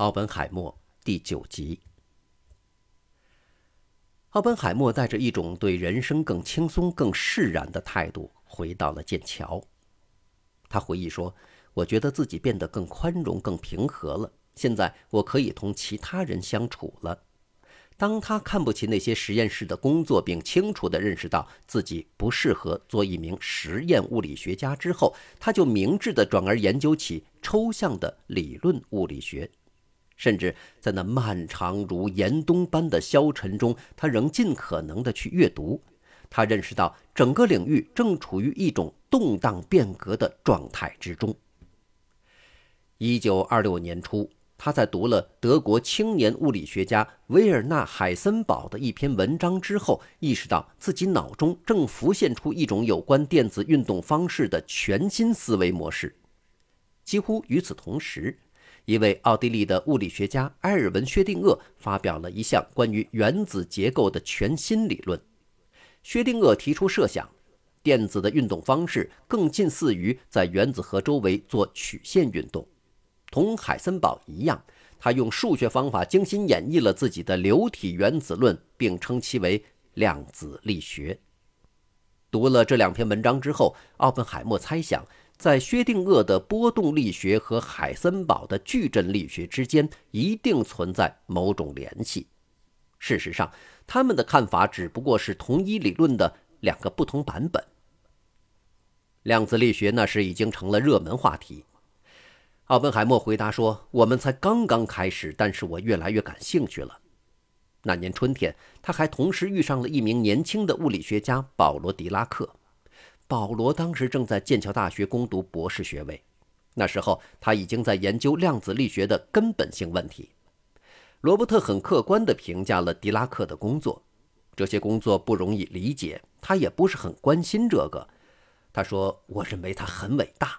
奥本海默第九集。奥本海默带着一种对人生更轻松、更释然的态度回到了剑桥。他回忆说：“我觉得自己变得更宽容、更平和了。现在我可以同其他人相处了。”当他看不起那些实验室的工作，并清楚地认识到自己不适合做一名实验物理学家之后，他就明智地转而研究起抽象的理论物理学。甚至在那漫长如严冬般的消沉中，他仍尽可能地去阅读。他认识到整个领域正处于一种动荡变革的状态之中。一九二六年初，他在读了德国青年物理学家维尔纳·海森堡的一篇文章之后，意识到自己脑中正浮现出一种有关电子运动方式的全新思维模式。几乎与此同时，一位奥地利的物理学家埃尔文·薛定谔发表了一项关于原子结构的全新理论。薛定谔提出设想，电子的运动方式更近似于在原子核周围做曲线运动。同海森堡一样，他用数学方法精心演绎了自己的流体原子论，并称其为量子力学。读了这两篇文章之后，奥本海默猜想。在薛定谔的波动力学和海森堡的矩阵力学之间一定存在某种联系。事实上，他们的看法只不过是同一理论的两个不同版本。量子力学那时已经成了热门话题。奥本海默回答说：“我们才刚刚开始，但是我越来越感兴趣了。”那年春天，他还同时遇上了一名年轻的物理学家保罗·狄拉克。保罗当时正在剑桥大学攻读博士学位，那时候他已经在研究量子力学的根本性问题。罗伯特很客观地评价了狄拉克的工作，这些工作不容易理解，他也不是很关心这个。他说：“我认为他很伟大。”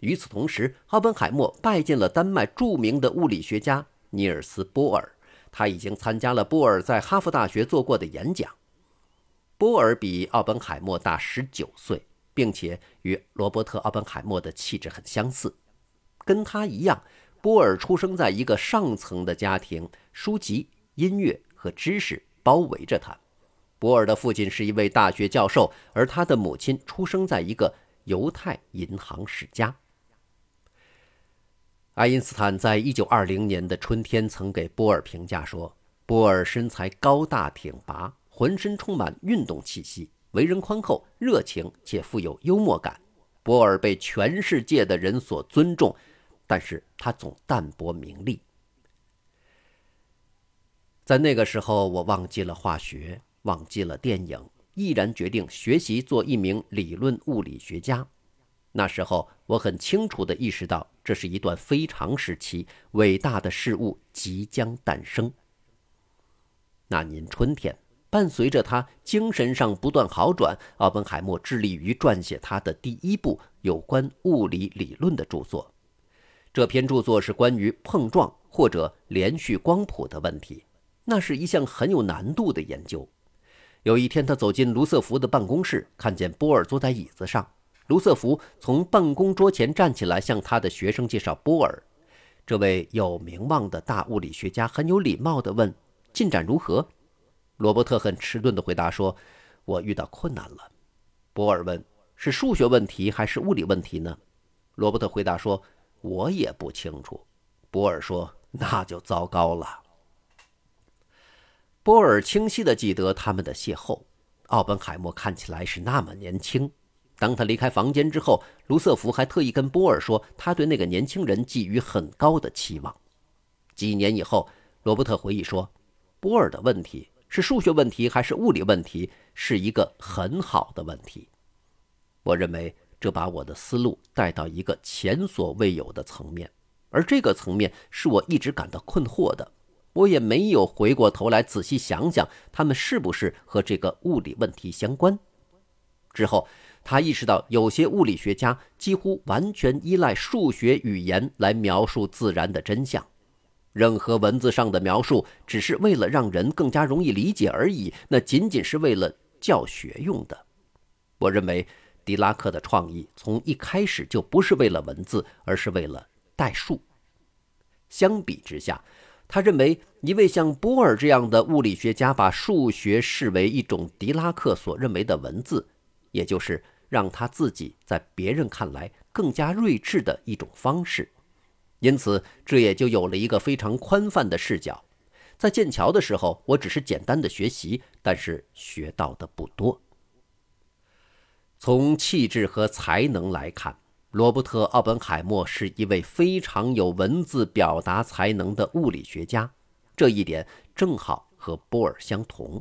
与此同时，奥本海默拜见了丹麦著名的物理学家尼尔斯·波尔，他已经参加了波尔在哈佛大学做过的演讲。波尔比奥本海默大十九岁，并且与罗伯特·奥本海默的气质很相似。跟他一样，波尔出生在一个上层的家庭，书籍、音乐和知识包围着他。波尔的父亲是一位大学教授，而他的母亲出生在一个犹太银行世家。爱因斯坦在一九二零年的春天曾给波尔评价说：“波尔身材高大挺拔。”浑身充满运动气息，为人宽厚、热情且富有幽默感。波尔被全世界的人所尊重，但是他总淡泊名利。在那个时候，我忘记了化学，忘记了电影，毅然决定学习做一名理论物理学家。那时候，我很清楚地意识到，这是一段非常时期，伟大的事物即将诞生。那年春天。伴随着他精神上不断好转，奥本海默致力于撰写他的第一部有关物理理论的著作。这篇著作是关于碰撞或者连续光谱的问题，那是一项很有难度的研究。有一天，他走进卢瑟福的办公室，看见波尔坐在椅子上。卢瑟福从办公桌前站起来，向他的学生介绍波尔。这位有名望的大物理学家很有礼貌地问：“进展如何？”罗伯特很迟钝地回答说：“我遇到困难了。”波尔问：“是数学问题还是物理问题呢？”罗伯特回答说：“我也不清楚。”波尔说：“那就糟糕了。”波尔清晰地记得他们的邂逅。奥本海默看起来是那么年轻。当他离开房间之后，卢瑟福还特意跟波尔说，他对那个年轻人寄予很高的期望。几年以后，罗伯特回忆说：“波尔的问题。”是数学问题还是物理问题，是一个很好的问题。我认为这把我的思路带到一个前所未有的层面，而这个层面是我一直感到困惑的。我也没有回过头来仔细想想，他们是不是和这个物理问题相关。之后，他意识到有些物理学家几乎完全依赖数学语言来描述自然的真相。任何文字上的描述只是为了让人更加容易理解而已，那仅仅是为了教学用的。我认为，狄拉克的创意从一开始就不是为了文字，而是为了代数。相比之下，他认为一位像波尔这样的物理学家把数学视为一种狄拉克所认为的文字，也就是让他自己在别人看来更加睿智的一种方式。因此，这也就有了一个非常宽泛的视角。在剑桥的时候，我只是简单的学习，但是学到的不多。从气质和才能来看，罗伯特·奥本海默是一位非常有文字表达才能的物理学家，这一点正好和波尔相同。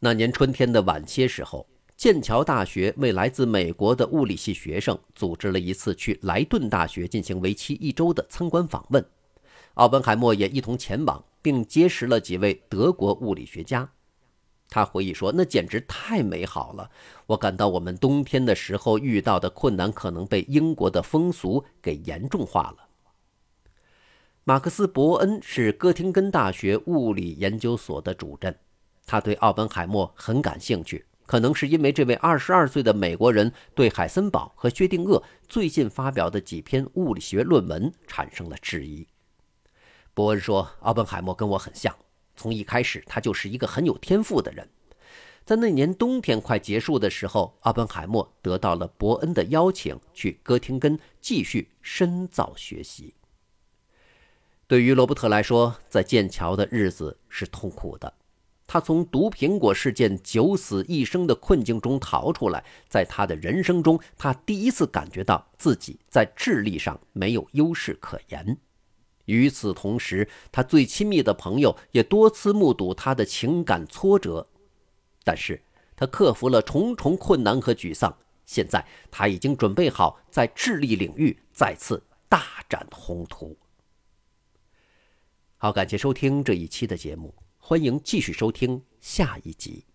那年春天的晚些时候。剑桥大学为来自美国的物理系学生组织了一次去莱顿大学进行为期一周的参观访问，奥本海默也一同前往，并结识了几位德国物理学家。他回忆说：“那简直太美好了！我感到我们冬天的时候遇到的困难可能被英国的风俗给严重化了。”马克思·伯恩是哥廷根大学物理研究所的主任，他对奥本海默很感兴趣。可能是因为这位二十二岁的美国人对海森堡和薛定谔最近发表的几篇物理学论文产生了质疑。伯恩说：“奥本海默跟我很像，从一开始他就是一个很有天赋的人。”在那年冬天快结束的时候，奥本海默得到了伯恩的邀请，去哥廷根继续深造学习。对于罗伯特来说，在剑桥的日子是痛苦的。他从毒苹果事件九死一生的困境中逃出来，在他的人生中，他第一次感觉到自己在智力上没有优势可言。与此同时，他最亲密的朋友也多次目睹他的情感挫折。但是，他克服了重重困难和沮丧。现在，他已经准备好在智力领域再次大展宏图。好，感谢收听这一期的节目。欢迎继续收听下一集。